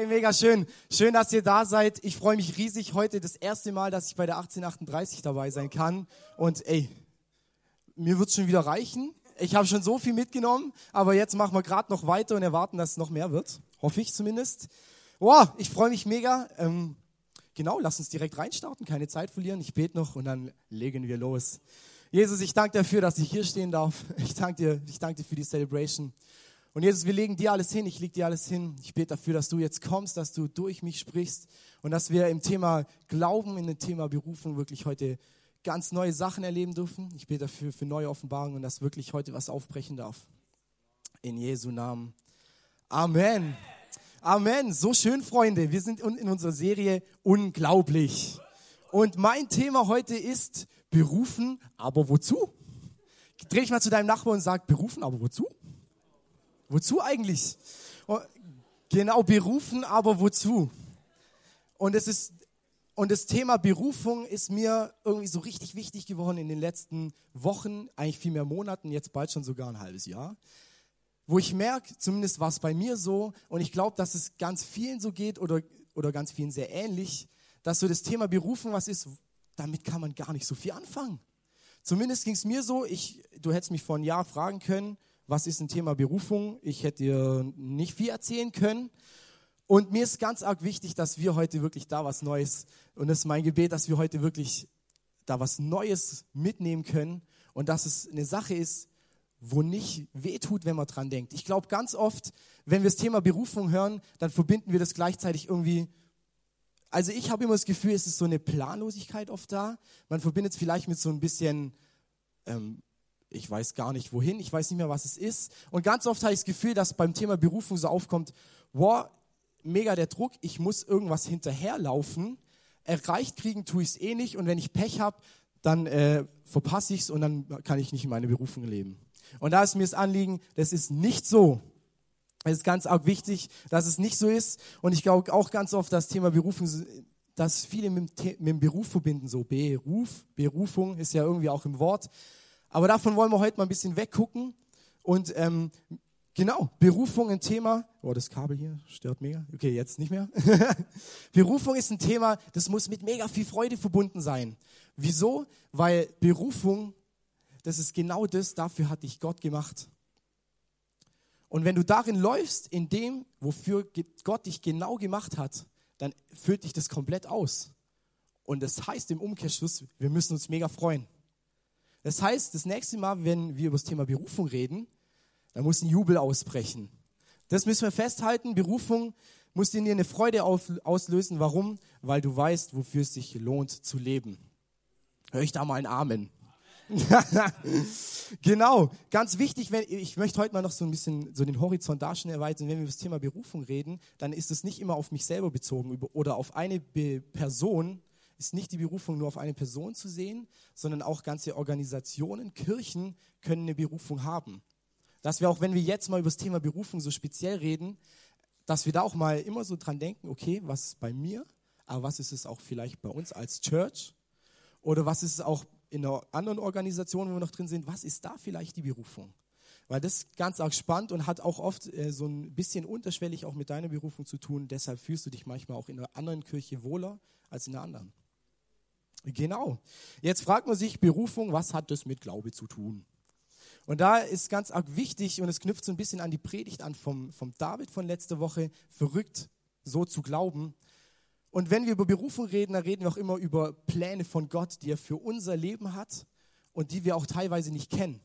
Hey, mega schön. Schön, dass ihr da seid. Ich freue mich riesig heute das erste Mal, dass ich bei der 1838 dabei sein kann. Und ey, mir wird schon wieder reichen. Ich habe schon so viel mitgenommen, aber jetzt machen wir gerade noch weiter und erwarten, dass es noch mehr wird. Hoffe ich zumindest. Wow, ich freue mich mega. Ähm, genau, lass uns direkt reinstarten, keine Zeit verlieren. Ich bete noch und dann legen wir los. Jesus, ich danke dafür, dass ich hier stehen darf. Ich danke dir, ich danke dir für die Celebration. Und Jesus, wir legen dir alles hin, ich lege dir alles hin. Ich bete dafür, dass du jetzt kommst, dass du durch mich sprichst und dass wir im Thema Glauben, in dem Thema Berufung wirklich heute ganz neue Sachen erleben dürfen. Ich bete dafür für neue Offenbarungen und dass wirklich heute was aufbrechen darf. In Jesu Namen. Amen. Amen. So schön, Freunde. Wir sind in unserer Serie Unglaublich. Und mein Thema heute ist berufen, aber wozu? Dreh ich mal zu deinem Nachbarn und sag, berufen, aber wozu? Wozu eigentlich? Oh, genau, berufen, aber wozu? Und es ist und das Thema Berufung ist mir irgendwie so richtig wichtig geworden in den letzten Wochen, eigentlich viel mehr Monaten, jetzt bald schon sogar ein halbes Jahr. Wo ich merke, zumindest war es bei mir so, und ich glaube, dass es ganz vielen so geht oder, oder ganz vielen sehr ähnlich, dass so das Thema Berufung was ist, damit kann man gar nicht so viel anfangen. Zumindest ging es mir so, ich, du hättest mich vor einem Jahr fragen können, was ist ein Thema Berufung? Ich hätte dir nicht viel erzählen können. Und mir ist ganz arg wichtig, dass wir heute wirklich da was Neues, und das ist mein Gebet, dass wir heute wirklich da was Neues mitnehmen können und dass es eine Sache ist, wo nicht wehtut, wenn man dran denkt. Ich glaube ganz oft, wenn wir das Thema Berufung hören, dann verbinden wir das gleichzeitig irgendwie. Also ich habe immer das Gefühl, es ist so eine Planlosigkeit oft da. Man verbindet es vielleicht mit so ein bisschen ähm, ich weiß gar nicht wohin, ich weiß nicht mehr, was es ist. Und ganz oft habe ich das Gefühl, dass beim Thema Berufung so aufkommt, wow, mega der Druck, ich muss irgendwas hinterherlaufen, erreicht kriegen tue ich es eh nicht und wenn ich Pech habe, dann äh, verpasse ich es und dann kann ich nicht in meine Berufung leben. Und da ist mir das Anliegen, das ist nicht so. Es ist ganz arg wichtig, dass es nicht so ist. Und ich glaube auch ganz oft, das Thema Berufung, dass viele mit dem, mit dem Beruf verbinden, so Beruf, Berufung ist ja irgendwie auch im Wort. Aber davon wollen wir heute mal ein bisschen weggucken. Und ähm, genau, Berufung ein Thema. Oh, das Kabel hier stört mega. Okay, jetzt nicht mehr. Berufung ist ein Thema, das muss mit mega viel Freude verbunden sein. Wieso? Weil Berufung, das ist genau das, dafür hat dich Gott gemacht. Und wenn du darin läufst, in dem, wofür Gott dich genau gemacht hat, dann füllt dich das komplett aus. Und das heißt im Umkehrschluss, wir müssen uns mega freuen. Das heißt, das nächste Mal, wenn wir über das Thema Berufung reden, dann muss ein Jubel ausbrechen. Das müssen wir festhalten. Berufung muss in dir eine Freude auslösen. Warum? Weil du weißt, wofür es sich lohnt zu leben. Hör ich da mal ein Amen. genau, ganz wichtig, wenn, ich möchte heute mal noch so ein bisschen so den Horizont da schon erweitern. Wenn wir über das Thema Berufung reden, dann ist es nicht immer auf mich selber bezogen oder auf eine Person, ist nicht die Berufung nur auf eine Person zu sehen, sondern auch ganze Organisationen, Kirchen können eine Berufung haben. Dass wir auch, wenn wir jetzt mal über das Thema Berufung so speziell reden, dass wir da auch mal immer so dran denken, okay, was ist bei mir, aber was ist es auch vielleicht bei uns als Church oder was ist es auch in einer anderen Organisation, wo wir noch drin sind, was ist da vielleicht die Berufung? Weil das ist ganz arg spannend und hat auch oft äh, so ein bisschen unterschwellig auch mit deiner Berufung zu tun. Deshalb fühlst du dich manchmal auch in einer anderen Kirche wohler als in einer anderen. Genau. Jetzt fragt man sich, Berufung, was hat das mit Glaube zu tun? Und da ist ganz arg wichtig, und es knüpft so ein bisschen an die Predigt an vom, vom David von letzter Woche, verrückt, so zu glauben. Und wenn wir über Berufung reden, dann reden wir auch immer über Pläne von Gott, die er für unser Leben hat und die wir auch teilweise nicht kennen.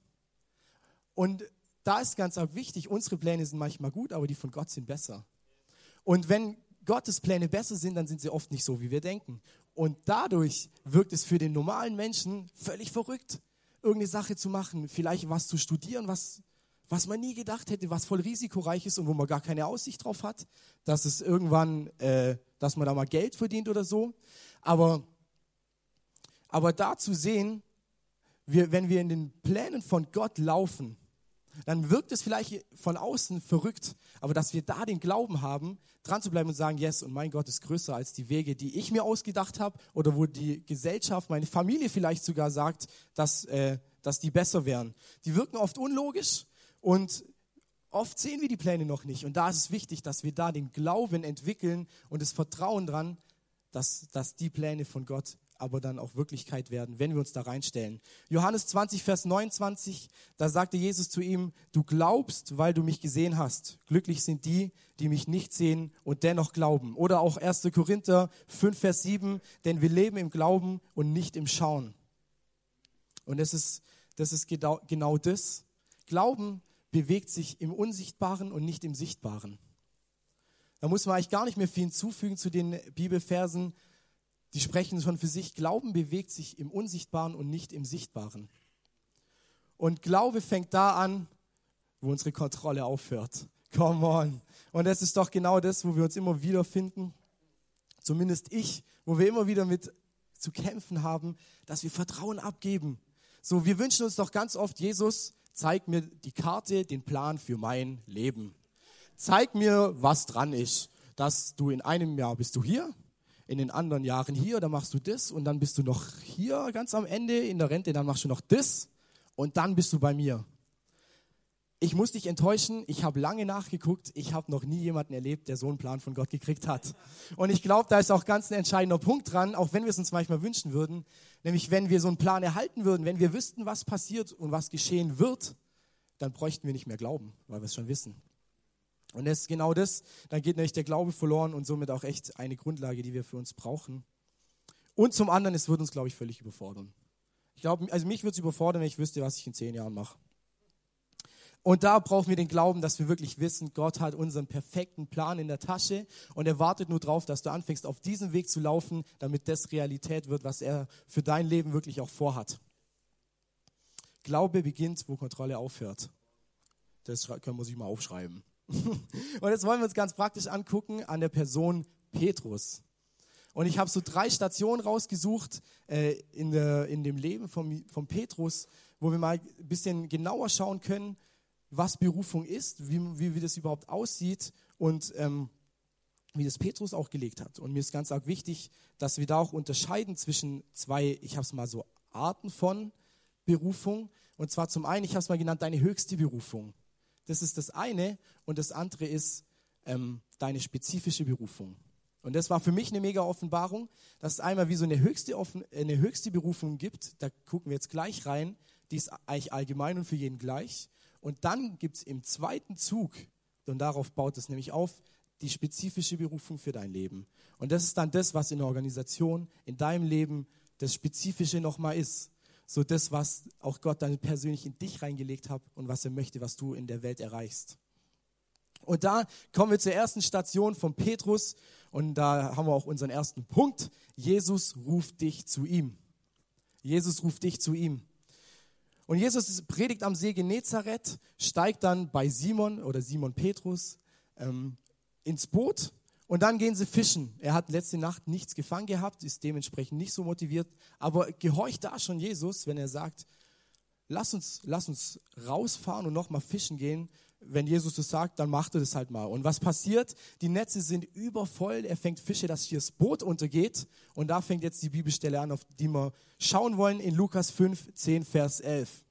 Und da ist ganz arg wichtig, unsere Pläne sind manchmal gut, aber die von Gott sind besser. Und wenn Gottes Pläne besser sind, dann sind sie oft nicht so, wie wir denken. Und dadurch wirkt es für den normalen Menschen völlig verrückt, irgendeine Sache zu machen, vielleicht was zu studieren, was, was man nie gedacht hätte, was voll risikoreich ist und wo man gar keine Aussicht drauf hat, dass es irgendwann, äh, dass man da mal Geld verdient oder so. Aber, aber da zu sehen, wir, wenn wir in den Plänen von Gott laufen, dann wirkt es vielleicht von außen verrückt, aber dass wir da den Glauben haben, dran zu bleiben und sagen, yes, und mein Gott ist größer als die Wege, die ich mir ausgedacht habe oder wo die Gesellschaft, meine Familie vielleicht sogar sagt, dass, äh, dass die besser wären. Die wirken oft unlogisch und Oft sehen wir die Pläne noch nicht. Und da ist es wichtig, dass wir da den Glauben entwickeln und das Vertrauen dran, dass, dass die Pläne von Gott aber dann auch Wirklichkeit werden, wenn wir uns da reinstellen. Johannes 20, Vers 29, da sagte Jesus zu ihm, du glaubst, weil du mich gesehen hast. Glücklich sind die, die mich nicht sehen und dennoch glauben. Oder auch 1. Korinther 5, Vers 7, denn wir leben im Glauben und nicht im Schauen. Und das ist, das ist genau, genau das. Glauben bewegt sich im Unsichtbaren und nicht im Sichtbaren. Da muss man eigentlich gar nicht mehr viel hinzufügen zu den Bibelversen. Die sprechen schon für sich. Glauben bewegt sich im Unsichtbaren und nicht im Sichtbaren. Und Glaube fängt da an, wo unsere Kontrolle aufhört. Come on. Und das ist doch genau das, wo wir uns immer wieder finden. Zumindest ich, wo wir immer wieder mit zu kämpfen haben, dass wir Vertrauen abgeben. So, wir wünschen uns doch ganz oft, Jesus, zeig mir die Karte, den Plan für mein Leben. Zeig mir, was dran ist, dass du in einem Jahr bist du hier, in den anderen Jahren hier, dann machst du das und dann bist du noch hier ganz am Ende in der Rente, dann machst du noch das und dann bist du bei mir. Ich muss dich enttäuschen, ich habe lange nachgeguckt, ich habe noch nie jemanden erlebt, der so einen Plan von Gott gekriegt hat. Und ich glaube, da ist auch ganz ein entscheidender Punkt dran, auch wenn wir es uns manchmal wünschen würden, nämlich wenn wir so einen Plan erhalten würden, wenn wir wüssten, was passiert und was geschehen wird, dann bräuchten wir nicht mehr glauben, weil wir es schon wissen. Und das ist genau das, dann geht nämlich der Glaube verloren und somit auch echt eine Grundlage, die wir für uns brauchen. Und zum anderen, es würde uns, glaube ich, völlig überfordern. Ich glaube, also mich würde es überfordern, wenn ich wüsste, was ich in zehn Jahren mache. Und da brauchen wir den Glauben, dass wir wirklich wissen, Gott hat unseren perfekten Plan in der Tasche und er wartet nur darauf, dass du anfängst, auf diesen Weg zu laufen, damit das Realität wird, was er für dein Leben wirklich auch vorhat. Glaube beginnt, wo Kontrolle aufhört. Das können wir sich mal aufschreiben. Und jetzt wollen wir uns ganz praktisch angucken an der Person Petrus. Und ich habe so drei Stationen rausgesucht äh, in, der, in dem Leben von, von Petrus, wo wir mal ein bisschen genauer schauen können, was Berufung ist, wie, wie, wie das überhaupt aussieht und ähm, wie das Petrus auch gelegt hat. Und mir ist ganz arg wichtig, dass wir da auch unterscheiden zwischen zwei, ich habe es mal so Arten von Berufung. Und zwar zum einen, ich habe es mal genannt, deine höchste Berufung. Das ist das eine. Und das andere ist ähm, deine spezifische Berufung. Und das war für mich eine mega Offenbarung, dass es einmal wie so eine höchste, eine höchste Berufung gibt. Da gucken wir jetzt gleich rein. Die ist eigentlich allgemein und für jeden gleich. Und dann gibt es im zweiten Zug, und darauf baut es nämlich auf, die spezifische Berufung für dein Leben. Und das ist dann das, was in der Organisation, in deinem Leben das Spezifische nochmal ist so das, was auch Gott dann persönlich in dich reingelegt hat und was er möchte, was du in der Welt erreichst. Und da kommen wir zur ersten Station von Petrus und da haben wir auch unseren ersten Punkt. Jesus ruft dich zu ihm. Jesus ruft dich zu ihm. Und Jesus predigt am See Genezareth, steigt dann bei Simon oder Simon Petrus ähm, ins Boot und dann gehen sie fischen. Er hat letzte Nacht nichts gefangen gehabt, ist dementsprechend nicht so motiviert, aber gehorcht da schon Jesus, wenn er sagt, lass uns, lass uns rausfahren und nochmal fischen gehen. Wenn Jesus das sagt, dann macht er das halt mal. Und was passiert? Die Netze sind übervoll. Er fängt Fische, dass hier das Boot untergeht. Und da fängt jetzt die Bibelstelle an, auf die wir schauen wollen in Lukas 5, 10, Vers 11.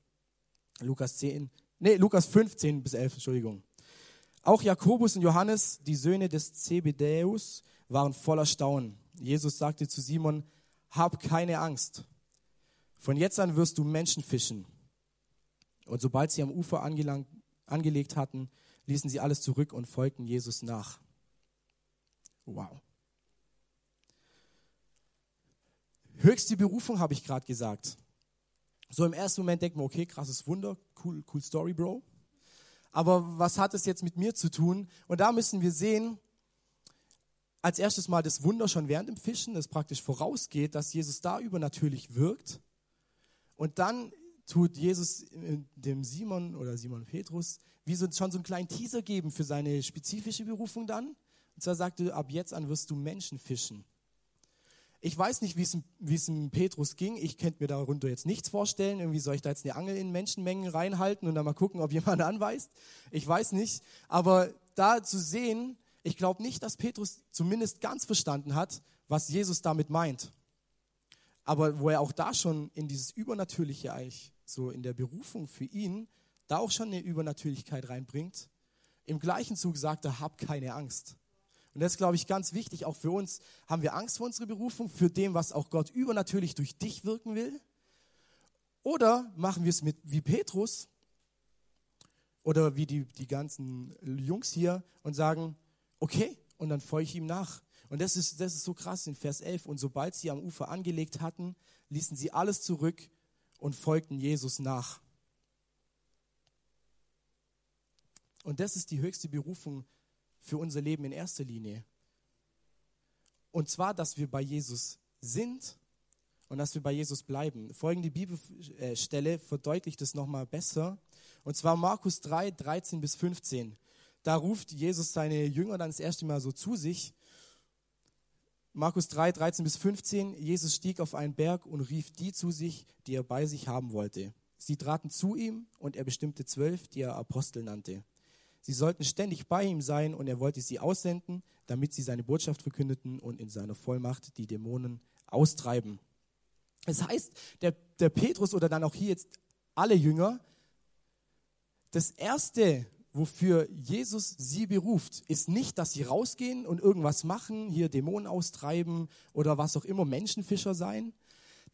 Lukas 10, nee, Lukas 5, 10 bis 11, Entschuldigung. Auch Jakobus und Johannes, die Söhne des Zebedäus, waren voller Staunen. Jesus sagte zu Simon, hab keine Angst. Von jetzt an wirst du Menschen fischen. Und sobald sie am Ufer angelangt, angelegt hatten, ließen sie alles zurück und folgten Jesus nach. Wow. Höchste Berufung habe ich gerade gesagt. So im ersten Moment denkt man, okay, krasses Wunder, cool, cool Story, Bro aber was hat es jetzt mit mir zu tun? Und da müssen wir sehen, als erstes mal das Wunder schon während dem Fischen, das praktisch vorausgeht, dass Jesus da übernatürlich wirkt. Und dann tut Jesus dem Simon oder Simon Petrus wie so, schon so einen kleinen Teaser geben für seine spezifische Berufung dann. Und zwar sagte, ab jetzt an wirst du Menschen fischen. Ich weiß nicht, wie es im Petrus ging. Ich könnte mir darunter jetzt nichts vorstellen. Irgendwie soll ich da jetzt eine Angel in Menschenmengen reinhalten und dann mal gucken, ob jemand anweist. Ich weiß nicht. Aber da zu sehen, ich glaube nicht, dass Petrus zumindest ganz verstanden hat, was Jesus damit meint. Aber wo er auch da schon in dieses Übernatürliche eigentlich, so in der Berufung für ihn, da auch schon eine Übernatürlichkeit reinbringt. im gleichen Zug sagt er, hab keine Angst. Und das ist, glaube ich, ganz wichtig, auch für uns. Haben wir Angst vor unserer Berufung, für dem, was auch Gott übernatürlich durch dich wirken will? Oder machen wir es mit wie Petrus oder wie die, die ganzen Jungs hier und sagen, okay, und dann folge ich ihm nach. Und das ist, das ist so krass in Vers 11. Und sobald sie am Ufer angelegt hatten, ließen sie alles zurück und folgten Jesus nach. Und das ist die höchste Berufung für unser Leben in erster Linie. Und zwar, dass wir bei Jesus sind und dass wir bei Jesus bleiben. Folgende Bibelstelle verdeutlicht es nochmal besser. Und zwar Markus 3, 13 bis 15. Da ruft Jesus seine Jünger dann das erste Mal so zu sich. Markus 3, 13 bis 15. Jesus stieg auf einen Berg und rief die zu sich, die er bei sich haben wollte. Sie traten zu ihm und er bestimmte zwölf, die er Apostel nannte. Sie sollten ständig bei ihm sein und er wollte sie aussenden, damit sie seine Botschaft verkündeten und in seiner Vollmacht die Dämonen austreiben. Das heißt, der, der Petrus oder dann auch hier jetzt alle Jünger, das Erste, wofür Jesus sie beruft, ist nicht, dass sie rausgehen und irgendwas machen, hier Dämonen austreiben oder was auch immer, Menschenfischer sein.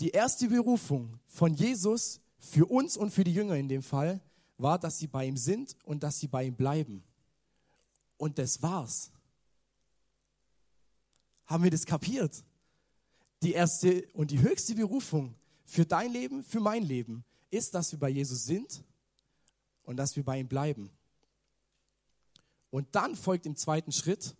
Die erste Berufung von Jesus für uns und für die Jünger in dem Fall war, dass sie bei ihm sind und dass sie bei ihm bleiben. Und das war's. Haben wir das kapiert? Die erste und die höchste Berufung für dein Leben, für mein Leben, ist, dass wir bei Jesus sind und dass wir bei ihm bleiben. Und dann folgt im zweiten Schritt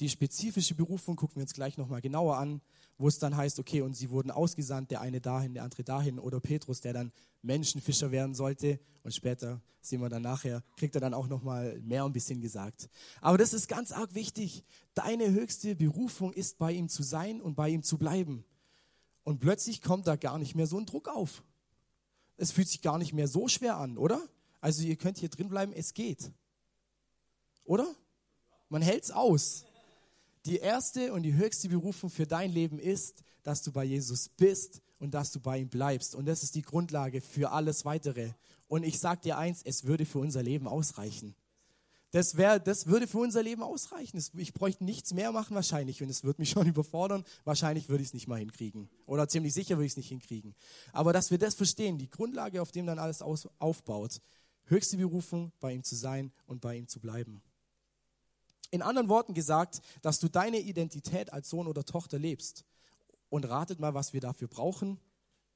die spezifische Berufung, gucken wir uns gleich nochmal genauer an, wo es dann heißt, okay, und sie wurden ausgesandt, der eine dahin, der andere dahin, oder Petrus, der dann Menschenfischer werden sollte. Und später sehen wir dann nachher, kriegt er dann auch nochmal mehr ein bisschen gesagt. Aber das ist ganz arg wichtig. Deine höchste Berufung ist, bei ihm zu sein und bei ihm zu bleiben. Und plötzlich kommt da gar nicht mehr so ein Druck auf. Es fühlt sich gar nicht mehr so schwer an, oder? Also ihr könnt hier drin bleiben, es geht. Oder? Man hält es aus. Die erste und die höchste Berufung für dein Leben ist, dass du bei Jesus bist und dass du bei ihm bleibst. Und das ist die Grundlage für alles weitere. Und ich sage dir eins, es würde für unser Leben ausreichen. Das, wär, das würde für unser Leben ausreichen. Ich bräuchte nichts mehr machen wahrscheinlich und es würde mich schon überfordern. Wahrscheinlich würde ich es nicht mal hinkriegen. Oder ziemlich sicher würde ich es nicht hinkriegen. Aber dass wir das verstehen, die Grundlage, auf dem dann alles aus, aufbaut. Höchste Berufung, bei ihm zu sein und bei ihm zu bleiben. In anderen Worten gesagt, dass du deine Identität als Sohn oder Tochter lebst. Und ratet mal, was wir dafür brauchen.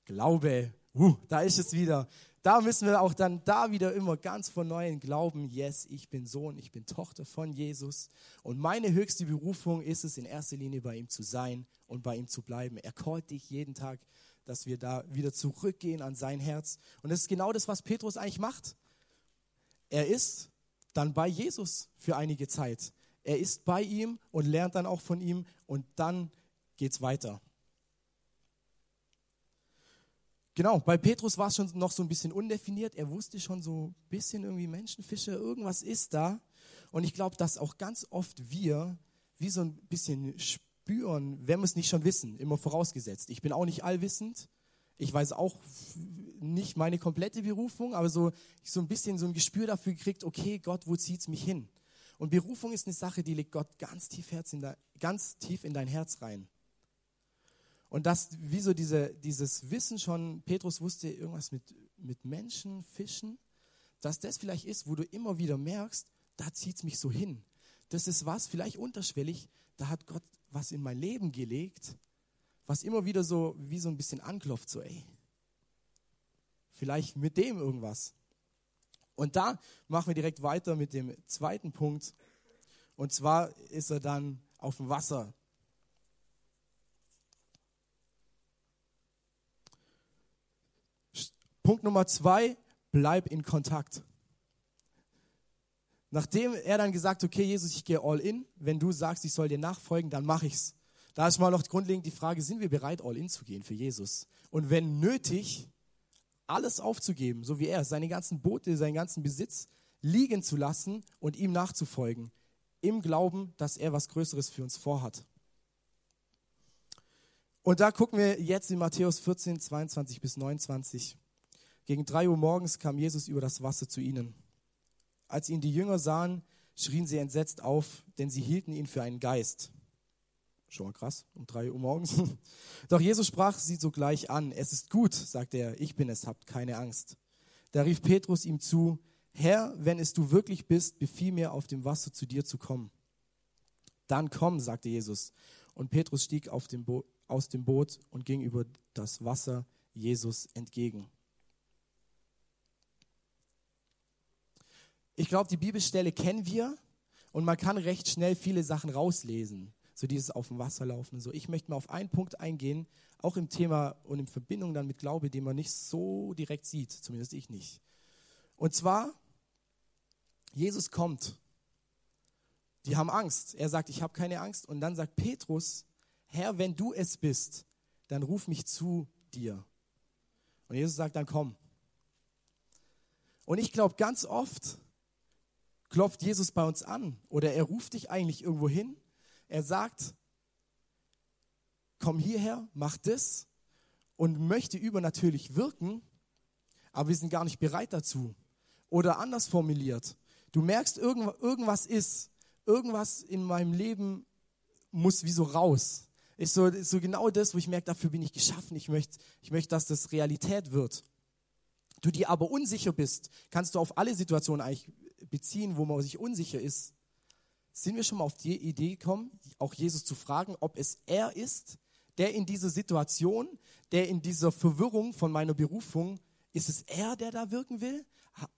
Glaube. Uh, da ist es wieder. Da müssen wir auch dann da wieder immer ganz von neuem glauben, yes, ich bin Sohn, ich bin Tochter von Jesus. Und meine höchste Berufung ist es, in erster Linie bei ihm zu sein und bei ihm zu bleiben. Er callt dich jeden Tag, dass wir da wieder zurückgehen an sein Herz. Und das ist genau das, was Petrus eigentlich macht. Er ist dann bei Jesus für einige Zeit. Er ist bei ihm und lernt dann auch von ihm und dann geht es weiter. Genau, bei Petrus war es schon noch so ein bisschen undefiniert. Er wusste schon so ein bisschen irgendwie Menschenfische, irgendwas ist da. Und ich glaube, dass auch ganz oft wir wie so ein bisschen spüren, wenn wir es nicht schon wissen, immer vorausgesetzt. Ich bin auch nicht allwissend. Ich weiß auch nicht meine komplette Berufung, aber so, so ein bisschen so ein Gespür dafür gekriegt, okay, Gott, wo zieht es mich hin? Und Berufung ist eine Sache, die legt Gott ganz tief, dein, ganz tief in dein Herz rein. Und das, wie so diese, dieses Wissen schon, Petrus wusste irgendwas mit, mit Menschen, Fischen, dass das vielleicht ist, wo du immer wieder merkst, da zieht es mich so hin. Das ist was, vielleicht unterschwellig, da hat Gott was in mein Leben gelegt, was immer wieder so wie so ein bisschen anklopft, so ey, vielleicht mit dem irgendwas. Und da machen wir direkt weiter mit dem zweiten Punkt. Und zwar ist er dann auf dem Wasser. Punkt Nummer zwei, bleib in Kontakt. Nachdem er dann gesagt, okay, Jesus, ich gehe all in, wenn du sagst, ich soll dir nachfolgen, dann mache ich's. Da ist mal noch grundlegend die Frage, sind wir bereit, all in zu gehen für Jesus? Und wenn nötig, alles aufzugeben, so wie er, seine ganzen Boote, seinen ganzen Besitz liegen zu lassen und ihm nachzufolgen, im Glauben, dass er was Größeres für uns vorhat. Und da gucken wir jetzt in Matthäus 14, 22 bis 29. Gegen drei Uhr morgens kam Jesus über das Wasser zu ihnen. Als ihn die Jünger sahen, schrien sie entsetzt auf, denn sie hielten ihn für einen Geist. Schon mal krass, um drei Uhr morgens. Doch Jesus sprach sie sogleich an. Es ist gut, sagte er, ich bin es, habt keine Angst. Da rief Petrus ihm zu, Herr, wenn es du wirklich bist, befiehl mir, auf dem Wasser zu dir zu kommen. Dann komm, sagte Jesus. Und Petrus stieg dem aus dem Boot und ging über das Wasser Jesus entgegen. Ich glaube, die Bibelstelle kennen wir und man kann recht schnell viele Sachen rauslesen. So dieses auf dem Wasser laufen so. Ich möchte mal auf einen Punkt eingehen, auch im Thema und in Verbindung dann mit Glaube, den man nicht so direkt sieht, zumindest ich nicht. Und zwar, Jesus kommt. Die haben Angst. Er sagt, ich habe keine Angst. Und dann sagt Petrus, Herr, wenn du es bist, dann ruf mich zu dir. Und Jesus sagt, dann komm. Und ich glaube, ganz oft klopft Jesus bei uns an oder er ruft dich eigentlich irgendwo hin. Er sagt, komm hierher, mach das und möchte übernatürlich wirken, aber wir sind gar nicht bereit dazu. Oder anders formuliert, du merkst, irgendwas ist, irgendwas in meinem Leben muss wie so raus. Ist so, ist so genau das, wo ich merke, dafür bin ich geschaffen. Ich möchte, ich möchte, dass das Realität wird. Du dir aber unsicher bist, kannst du auf alle Situationen eigentlich beziehen, wo man sich unsicher ist. Sind wir schon mal auf die Idee gekommen, auch Jesus zu fragen, ob es er ist, der in dieser Situation, der in dieser Verwirrung von meiner Berufung, ist es er, der da wirken will?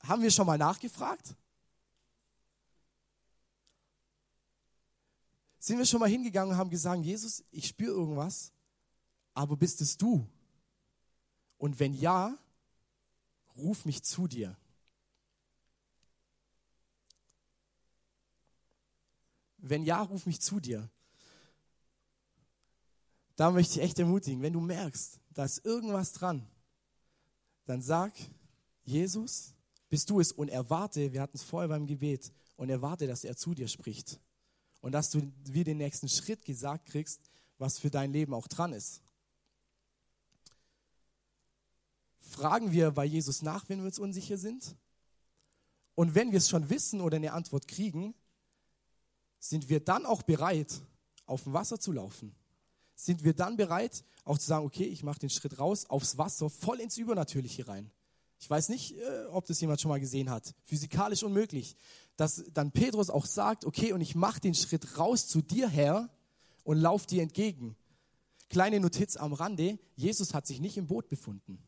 Haben wir schon mal nachgefragt? Sind wir schon mal hingegangen und haben gesagt, Jesus, ich spüre irgendwas, aber bist es du? Und wenn ja, ruf mich zu dir. Wenn ja, ruf mich zu dir. Da möchte ich echt ermutigen, wenn du merkst, da ist irgendwas dran, dann sag, Jesus, bist du es und erwarte, wir hatten es vorher beim Gebet, und erwarte, dass er zu dir spricht. Und dass du wie den nächsten Schritt gesagt kriegst, was für dein Leben auch dran ist. Fragen wir bei Jesus nach, wenn wir uns unsicher sind? Und wenn wir es schon wissen oder eine Antwort kriegen, sind wir dann auch bereit, auf dem Wasser zu laufen? Sind wir dann bereit, auch zu sagen, okay, ich mache den Schritt raus aufs Wasser, voll ins Übernatürliche rein? Ich weiß nicht, äh, ob das jemand schon mal gesehen hat. Physikalisch unmöglich. Dass dann Petrus auch sagt, okay, und ich mache den Schritt raus zu dir, Herr, und lauf dir entgegen. Kleine Notiz am Rande, Jesus hat sich nicht im Boot befunden.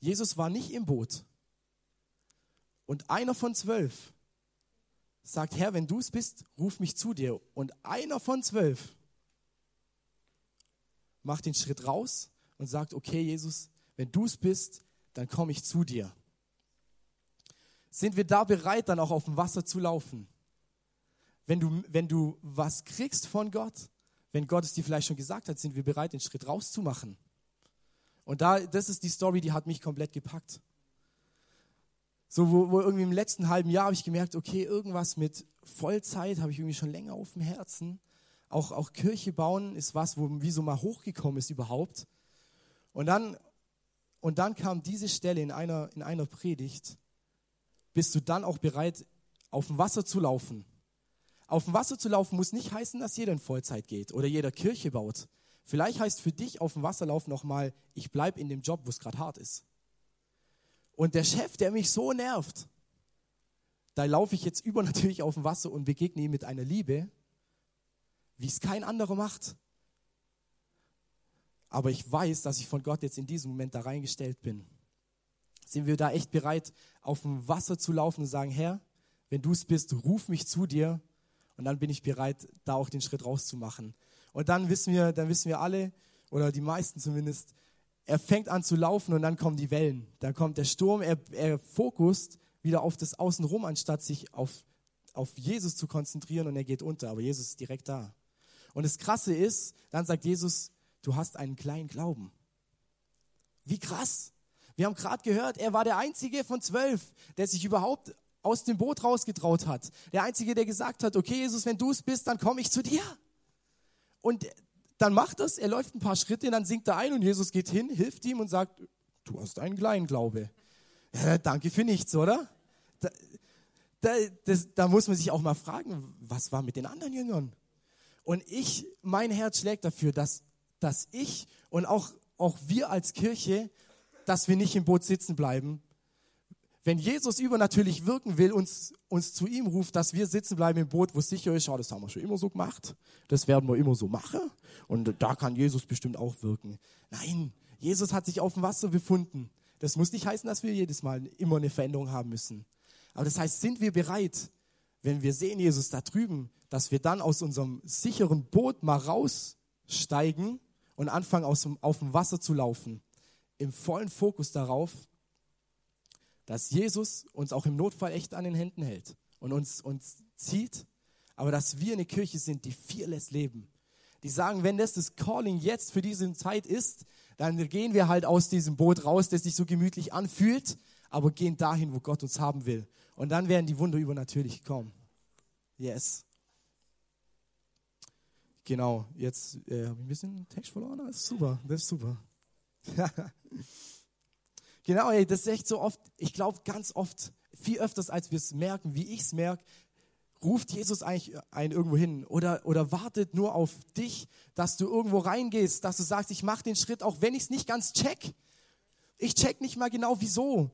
Jesus war nicht im Boot. Und einer von zwölf sagt, Herr, wenn du es bist, ruf mich zu dir. Und einer von zwölf macht den Schritt raus und sagt, okay, Jesus, wenn du es bist, dann komme ich zu dir. Sind wir da bereit, dann auch auf dem Wasser zu laufen? Wenn du, wenn du was kriegst von Gott, wenn Gott es dir vielleicht schon gesagt hat, sind wir bereit, den Schritt rauszumachen. Und da, das ist die Story, die hat mich komplett gepackt. So, wo, wo irgendwie im letzten halben Jahr habe ich gemerkt, okay, irgendwas mit Vollzeit habe ich irgendwie schon länger auf dem Herzen. Auch, auch Kirche bauen ist was, wo wie so mal hochgekommen ist überhaupt. Und dann, und dann kam diese Stelle in einer, in einer Predigt. Bist du dann auch bereit, auf dem Wasser zu laufen? Auf dem Wasser zu laufen muss nicht heißen, dass jeder in Vollzeit geht oder jeder Kirche baut. Vielleicht heißt für dich auf dem Wasser laufen nochmal, ich bleibe in dem Job, wo es gerade hart ist. Und der Chef, der mich so nervt, da laufe ich jetzt übernatürlich auf dem Wasser und begegne ihm mit einer Liebe, wie es kein anderer macht. Aber ich weiß, dass ich von Gott jetzt in diesem Moment da reingestellt bin. Sind wir da echt bereit, auf dem Wasser zu laufen und sagen, Herr, wenn du es bist, ruf mich zu dir. Und dann bin ich bereit, da auch den Schritt rauszumachen. Und dann wissen wir, dann wissen wir alle, oder die meisten zumindest, er fängt an zu laufen und dann kommen die Wellen. Dann kommt der Sturm, er, er fokust wieder auf das Außenrum, anstatt sich auf, auf Jesus zu konzentrieren und er geht unter. Aber Jesus ist direkt da. Und das Krasse ist, dann sagt Jesus, du hast einen kleinen Glauben. Wie krass. Wir haben gerade gehört, er war der Einzige von zwölf, der sich überhaupt aus dem Boot rausgetraut hat. Der Einzige, der gesagt hat, okay Jesus, wenn du es bist, dann komme ich zu dir. Und dann macht das, er läuft ein paar Schritte, dann sinkt er ein und Jesus geht hin, hilft ihm und sagt, du hast einen kleinen Glaube. Ja, danke für nichts, oder? da, das, da muss man sich auch mal fragen, was war mit den anderen Jüngern? Und ich, mein Herz schlägt dafür, dass, dass ich und auch, auch wir als Kirche, dass wir nicht im Boot sitzen bleiben. Wenn Jesus übernatürlich wirken will, uns, uns zu ihm ruft, dass wir sitzen bleiben im Boot, wo es sicher ist, schau, das haben wir schon immer so gemacht, das werden wir immer so machen und da kann Jesus bestimmt auch wirken. Nein, Jesus hat sich auf dem Wasser befunden. Das muss nicht heißen, dass wir jedes Mal immer eine Veränderung haben müssen. Aber das heißt, sind wir bereit, wenn wir sehen Jesus da drüben, dass wir dann aus unserem sicheren Boot mal raussteigen und anfangen, aus dem, auf dem Wasser zu laufen, im vollen Fokus darauf, dass Jesus uns auch im Notfall echt an den Händen hält und uns, uns zieht, aber dass wir eine Kirche sind, die fearless leben. Die sagen, wenn das das Calling jetzt für diese Zeit ist, dann gehen wir halt aus diesem Boot raus, das sich so gemütlich anfühlt, aber gehen dahin, wo Gott uns haben will. Und dann werden die Wunder übernatürlich kommen. Yes. Genau, jetzt äh, habe ich ein bisschen Text verloren. Das ist super, das ist super. genau, ey, das ist echt so oft, ich glaube ganz oft, viel öfters als wir es merken, wie ich es merke, ruft Jesus eigentlich einen irgendwo hin oder, oder wartet nur auf dich, dass du irgendwo reingehst, dass du sagst, ich mache den Schritt, auch wenn ich es nicht ganz check. Ich check nicht mal genau wieso.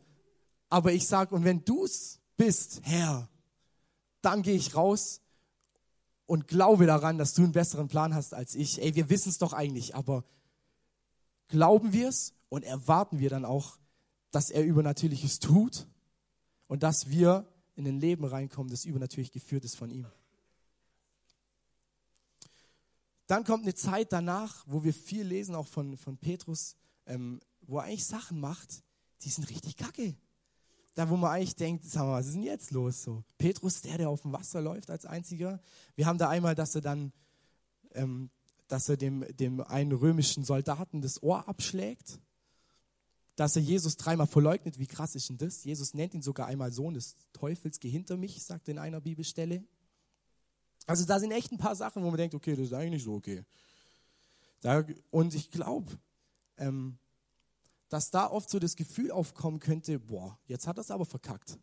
Aber ich sage, und wenn du es bist, Herr, dann gehe ich raus und glaube daran, dass du einen besseren Plan hast als ich. Ey, wir wissen es doch eigentlich, aber glauben wir es und erwarten wir dann auch, dass er Übernatürliches tut und dass wir in ein Leben reinkommen, das übernatürlich geführt ist von ihm. Dann kommt eine Zeit danach, wo wir viel lesen, auch von, von Petrus, ähm, wo er eigentlich Sachen macht, die sind richtig kacke da wo man eigentlich denkt, sag mal, was ist denn jetzt los? So, Petrus, der, der auf dem Wasser läuft als einziger. Wir haben da einmal, dass er dann, ähm, dass er dem, dem einen römischen Soldaten das Ohr abschlägt, dass er Jesus dreimal verleugnet. Wie krass ist denn das? Jesus nennt ihn sogar einmal Sohn des Teufels, geh hinter mich, sagt er in einer Bibelstelle. Also da sind echt ein paar Sachen, wo man denkt, okay, das ist eigentlich nicht so okay. Da, und ich glaube, ähm, dass da oft so das Gefühl aufkommen könnte, boah, jetzt hat er es aber verkackt.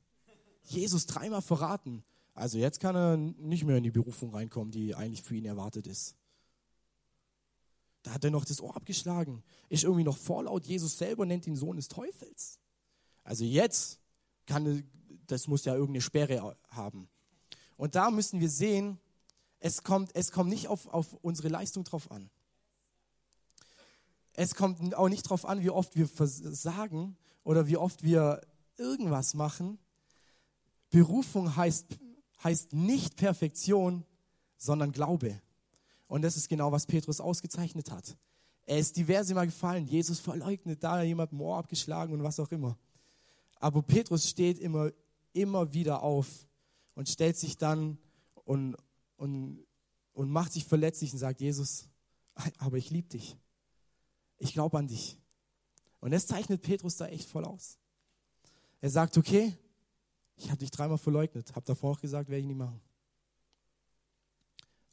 Jesus dreimal verraten. Also jetzt kann er nicht mehr in die Berufung reinkommen, die eigentlich für ihn erwartet ist. Da hat er noch das Ohr abgeschlagen. Ist irgendwie noch vorlaut. Jesus selber nennt ihn Sohn des Teufels. Also jetzt kann, das muss ja irgendeine Sperre haben. Und da müssen wir sehen, es kommt, es kommt nicht auf, auf unsere Leistung drauf an. Es kommt auch nicht darauf an, wie oft wir versagen oder wie oft wir irgendwas machen. Berufung heißt, heißt nicht Perfektion, sondern Glaube. Und das ist genau, was Petrus ausgezeichnet hat. Er ist diverse Mal gefallen. Jesus verleugnet da jemand Moor abgeschlagen und was auch immer. Aber Petrus steht immer, immer wieder auf und stellt sich dann und, und, und macht sich verletzlich und sagt, Jesus, aber ich liebe dich ich glaube an dich. Und das zeichnet Petrus da echt voll aus. Er sagt, okay, ich habe dich dreimal verleugnet, habe davor auch gesagt, werde ich nicht machen.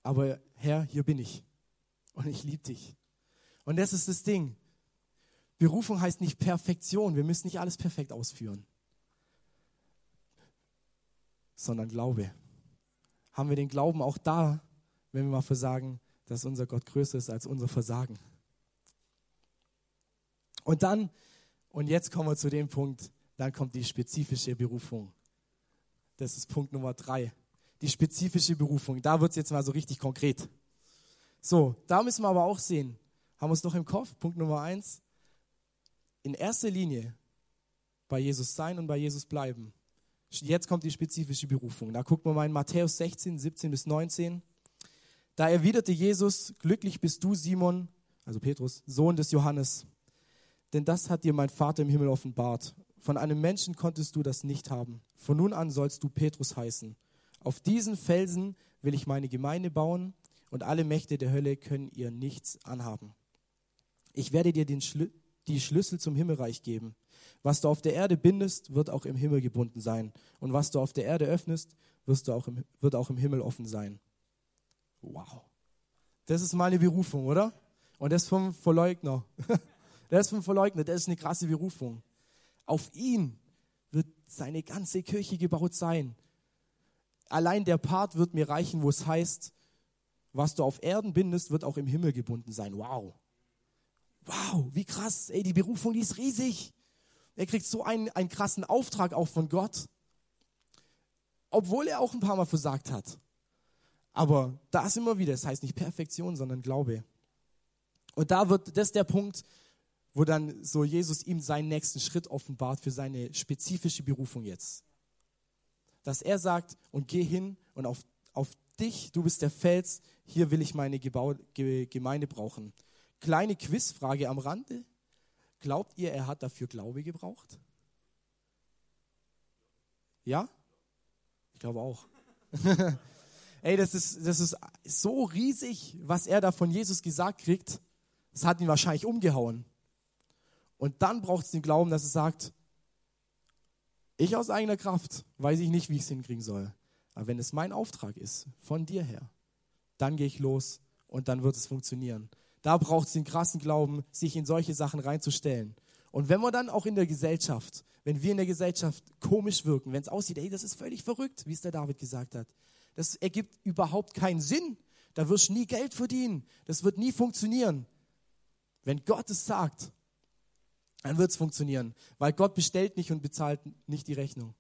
Aber Herr, hier bin ich und ich liebe dich. Und das ist das Ding. Berufung heißt nicht Perfektion, wir müssen nicht alles perfekt ausführen, sondern Glaube. Haben wir den Glauben auch da, wenn wir mal versagen, dass unser Gott größer ist als unser Versagen? Und dann, und jetzt kommen wir zu dem Punkt, dann kommt die spezifische Berufung. Das ist Punkt Nummer drei. Die spezifische Berufung. Da wird es jetzt mal so richtig konkret. So, da müssen wir aber auch sehen, haben wir es noch im Kopf? Punkt Nummer eins. In erster Linie bei Jesus sein und bei Jesus bleiben. Jetzt kommt die spezifische Berufung. Da gucken wir mal in Matthäus 16, 17 bis 19. Da erwiderte Jesus, glücklich bist du, Simon, also Petrus, Sohn des Johannes denn das hat dir mein Vater im Himmel offenbart. Von einem Menschen konntest du das nicht haben. Von nun an sollst du Petrus heißen. Auf diesen Felsen will ich meine Gemeinde bauen und alle Mächte der Hölle können ihr nichts anhaben. Ich werde dir den Schlü die Schlüssel zum Himmelreich geben. Was du auf der Erde bindest, wird auch im Himmel gebunden sein. Und was du auf der Erde öffnest, wirst du auch im, wird auch im Himmel offen sein. Wow. Das ist meine Berufung, oder? Und das vom Verleugner. Der ist vom Verleugner, der ist eine krasse Berufung. Auf ihn wird seine ganze Kirche gebaut sein. Allein der Part wird mir reichen, wo es heißt, was du auf Erden bindest, wird auch im Himmel gebunden sein. Wow. Wow, wie krass. Ey, die Berufung, die ist riesig. Er kriegt so einen, einen krassen Auftrag auch von Gott. Obwohl er auch ein paar Mal versagt hat. Aber da ist immer wieder, das heißt nicht Perfektion, sondern Glaube. Und da wird, das der Punkt, wo dann so Jesus ihm seinen nächsten Schritt offenbart für seine spezifische Berufung jetzt. Dass er sagt, und geh hin und auf, auf dich, du bist der Fels, hier will ich meine Gebau, Gemeinde brauchen. Kleine Quizfrage am Rande. Glaubt ihr, er hat dafür Glaube gebraucht? Ja? Ich glaube auch. Ey, das ist, das ist so riesig, was er da von Jesus gesagt kriegt. Das hat ihn wahrscheinlich umgehauen. Und dann braucht es den Glauben, dass er sagt, ich aus eigener Kraft weiß ich nicht, wie ich es hinkriegen soll. Aber wenn es mein Auftrag ist, von dir her, dann gehe ich los und dann wird es funktionieren. Da braucht es den krassen Glauben, sich in solche Sachen reinzustellen. Und wenn wir dann auch in der Gesellschaft, wenn wir in der Gesellschaft komisch wirken, wenn es aussieht, ey, das ist völlig verrückt, wie es der David gesagt hat. Das ergibt überhaupt keinen Sinn. Da wirst du nie Geld verdienen. Das wird nie funktionieren. Wenn Gott es sagt, dann wird es funktionieren. Weil Gott bestellt nicht und bezahlt nicht die Rechnung.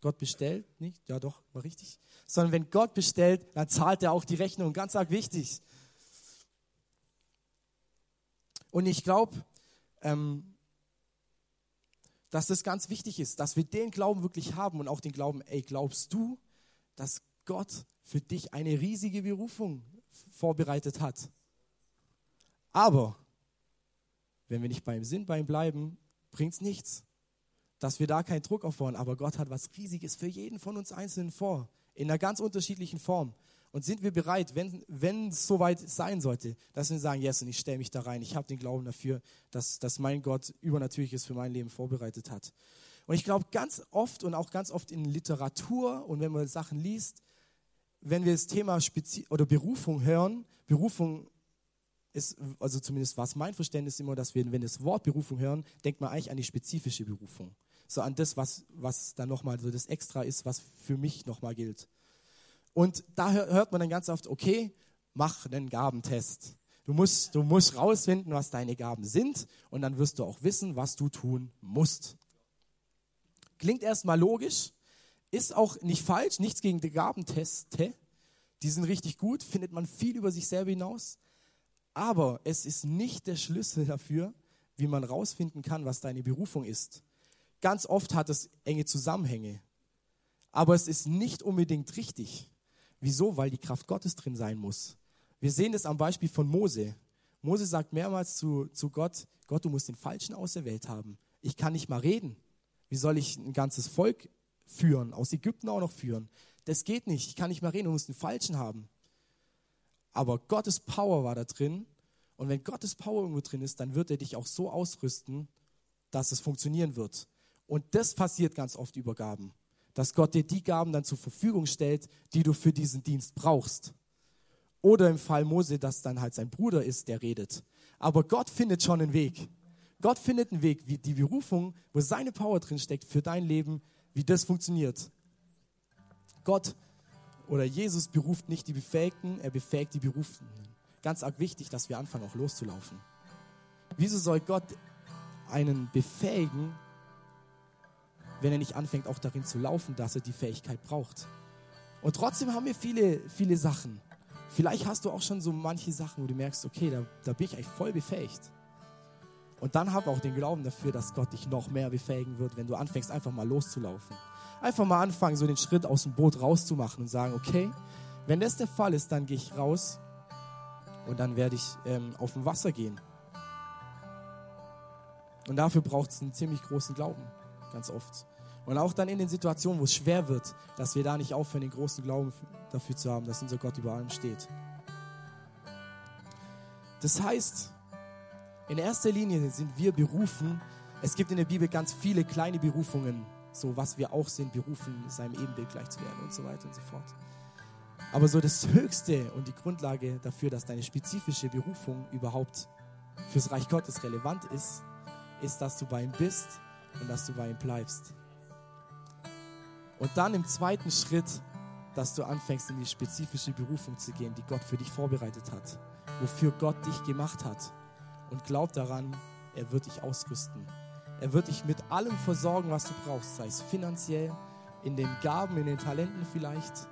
Gott bestellt nicht, ja doch, war richtig. Sondern wenn Gott bestellt, dann zahlt er auch die Rechnung. Ganz arg wichtig. Und ich glaube, ähm, dass das ganz wichtig ist, dass wir den Glauben wirklich haben und auch den Glauben, ey, glaubst du, dass Gott für dich eine riesige Berufung vorbereitet hat? Aber wenn wir nicht bei ihm sind, bei ihm bleiben, bringt es nichts. Dass wir da keinen Druck aufbauen. Aber Gott hat was Riesiges für jeden von uns Einzelnen vor. In einer ganz unterschiedlichen Form. Und sind wir bereit, wenn, wenn es soweit sein sollte, dass wir sagen, yes, und ich stelle mich da rein. Ich habe den Glauben dafür, dass, dass mein Gott Übernatürliches für mein Leben vorbereitet hat. Und ich glaube, ganz oft und auch ganz oft in Literatur und wenn man Sachen liest, wenn wir das Thema Spezi oder Berufung hören, Berufung ist, also zumindest war es mein Verständnis immer, dass wir, wenn wir das Wort Berufung hören, denkt man eigentlich an die spezifische Berufung. So an das, was, was dann nochmal so das Extra ist, was für mich nochmal gilt. Und da hört man dann ganz oft, okay, mach einen Gabentest. Du musst, du musst rausfinden, was deine Gaben sind und dann wirst du auch wissen, was du tun musst. Klingt erstmal logisch, ist auch nicht falsch, nichts gegen die Gabenteste. Die sind richtig gut, findet man viel über sich selber hinaus. Aber es ist nicht der Schlüssel dafür, wie man rausfinden kann, was deine Berufung ist. Ganz oft hat es enge Zusammenhänge. Aber es ist nicht unbedingt richtig. Wieso? Weil die Kraft Gottes drin sein muss. Wir sehen das am Beispiel von Mose. Mose sagt mehrmals zu, zu Gott, Gott, du musst den Falschen auserwählt haben. Ich kann nicht mal reden. Wie soll ich ein ganzes Volk führen, aus Ägypten auch noch führen? Das geht nicht. Ich kann nicht mal reden, du musst den Falschen haben. Aber Gottes Power war da drin. Und wenn Gottes Power irgendwo drin ist, dann wird er dich auch so ausrüsten, dass es funktionieren wird. Und das passiert ganz oft über Gaben. Dass Gott dir die Gaben dann zur Verfügung stellt, die du für diesen Dienst brauchst. Oder im Fall Mose, dass dann halt sein Bruder ist, der redet. Aber Gott findet schon einen Weg. Gott findet einen Weg, wie die Berufung, wo seine Power drin steckt für dein Leben, wie das funktioniert. Gott oder Jesus beruft nicht die Befähigten, er befähigt die Beruften. Ganz arg wichtig, dass wir anfangen, auch loszulaufen. Wieso soll Gott einen befähigen, wenn er nicht anfängt, auch darin zu laufen, dass er die Fähigkeit braucht? Und trotzdem haben wir viele, viele Sachen. Vielleicht hast du auch schon so manche Sachen, wo du merkst, okay, da, da bin ich eigentlich voll befähigt. Und dann hab auch den Glauben dafür, dass Gott dich noch mehr befähigen wird, wenn du anfängst, einfach mal loszulaufen einfach mal anfangen, so den Schritt aus dem Boot rauszumachen und sagen, okay, wenn das der Fall ist, dann gehe ich raus und dann werde ich ähm, auf dem Wasser gehen. Und dafür braucht es einen ziemlich großen Glauben, ganz oft. Und auch dann in den Situationen, wo es schwer wird, dass wir da nicht aufhören, den großen Glauben dafür zu haben, dass unser Gott über allem steht. Das heißt, in erster Linie sind wir berufen. Es gibt in der Bibel ganz viele kleine Berufungen, so was wir auch sind, berufen, seinem Ebenbild gleich zu werden und so weiter und so fort. Aber so das Höchste und die Grundlage dafür, dass deine spezifische Berufung überhaupt fürs Reich Gottes relevant ist, ist, dass du bei ihm bist und dass du bei ihm bleibst. Und dann im zweiten Schritt dass du anfängst, in die spezifische Berufung zu gehen, die Gott für dich vorbereitet hat, wofür Gott dich gemacht hat. Und glaub daran, er wird dich ausrüsten. Er wird dich mit allem versorgen, was du brauchst, sei es finanziell, in den Gaben, in den Talenten vielleicht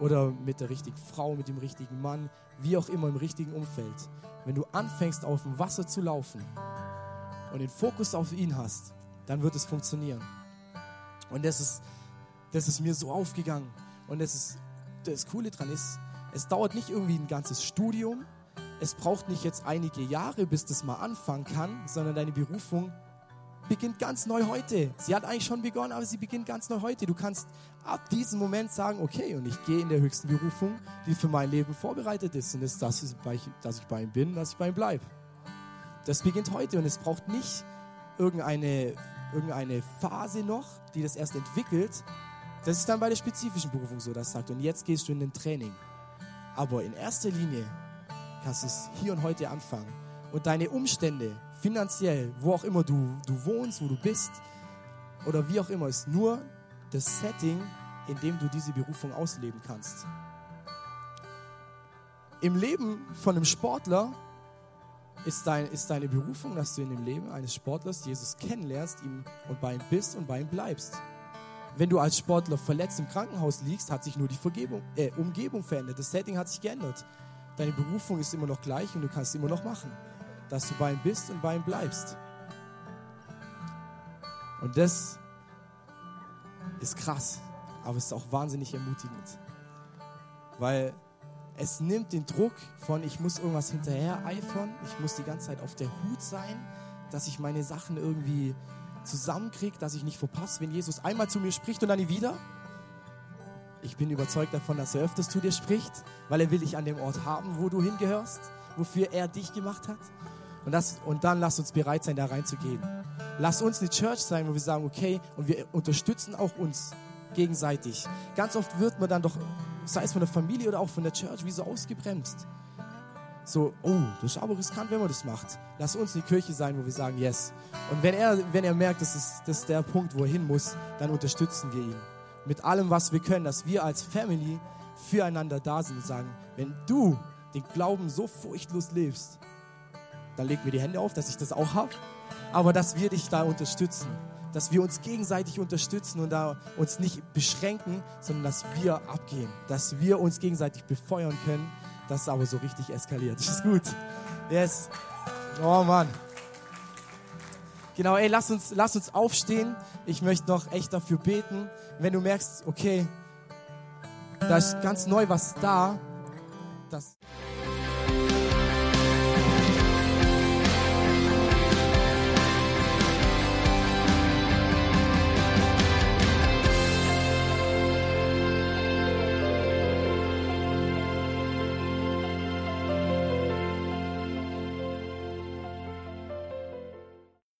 oder mit der richtigen Frau, mit dem richtigen Mann, wie auch immer im richtigen Umfeld. Wenn du anfängst, auf dem Wasser zu laufen und den Fokus auf ihn hast, dann wird es funktionieren. Und das ist, das ist mir so aufgegangen. Und das, ist, das Coole daran ist, es dauert nicht irgendwie ein ganzes Studium. Es braucht nicht jetzt einige Jahre, bis das mal anfangen kann, sondern deine Berufung beginnt ganz neu heute. Sie hat eigentlich schon begonnen, aber sie beginnt ganz neu heute. Du kannst ab diesem Moment sagen, okay, und ich gehe in der höchsten Berufung, die für mein Leben vorbereitet ist. Und ist das, dass ich bei ihm bin, dass ich bei ihm bleibe. Das beginnt heute und es braucht nicht irgendeine, irgendeine Phase noch, die das erst entwickelt. Das ist dann bei der spezifischen Berufung so, das sagt. Und jetzt gehst du in den Training. Aber in erster Linie kannst du es hier und heute anfangen. Und deine Umstände, finanziell, wo auch immer du, du wohnst, wo du bist oder wie auch immer, ist nur das Setting, in dem du diese Berufung ausleben kannst. Im Leben von einem Sportler ist, dein, ist deine Berufung, dass du in dem Leben eines Sportlers Jesus kennenlernst ihm und bei ihm bist und bei ihm bleibst. Wenn du als Sportler verletzt im Krankenhaus liegst, hat sich nur die Vergebung, äh, Umgebung verändert. Das Setting hat sich geändert. Deine Berufung ist immer noch gleich und du kannst es immer noch machen dass du bei ihm bist und bei ihm bleibst. Und das ist krass, aber es ist auch wahnsinnig ermutigend. Weil es nimmt den Druck von, ich muss irgendwas hinterher eifern, ich muss die ganze Zeit auf der Hut sein, dass ich meine Sachen irgendwie zusammenkriege, dass ich nicht verpasse, wenn Jesus einmal zu mir spricht und dann nie wieder. Ich bin überzeugt davon, dass er öfters zu dir spricht, weil er will dich an dem Ort haben, wo du hingehörst, wofür er dich gemacht hat. Und, das, und dann lass uns bereit sein, da reinzugehen. Lass uns eine Church sein, wo wir sagen, okay, und wir unterstützen auch uns gegenseitig. Ganz oft wird man dann doch, sei es von der Familie oder auch von der Church, wie so ausgebremst. So, oh, das ist aber riskant, wenn man das macht. Lass uns eine Kirche sein, wo wir sagen, yes. Und wenn er, wenn er merkt, das ist, das ist der Punkt, wo er hin muss, dann unterstützen wir ihn. Mit allem, was wir können, dass wir als Family füreinander da sind und sagen, wenn du den Glauben so furchtlos lebst, dann leg mir die Hände auf, dass ich das auch habe. Aber dass wir dich da unterstützen, dass wir uns gegenseitig unterstützen und da uns nicht beschränken, sondern dass wir abgehen, dass wir uns gegenseitig befeuern können, dass es aber so richtig eskaliert. Das ist gut. Yes. Oh Mann. Genau, ey, lass uns, lass uns aufstehen. Ich möchte noch echt dafür beten. Wenn du merkst, okay, da ist ganz neu was da, das.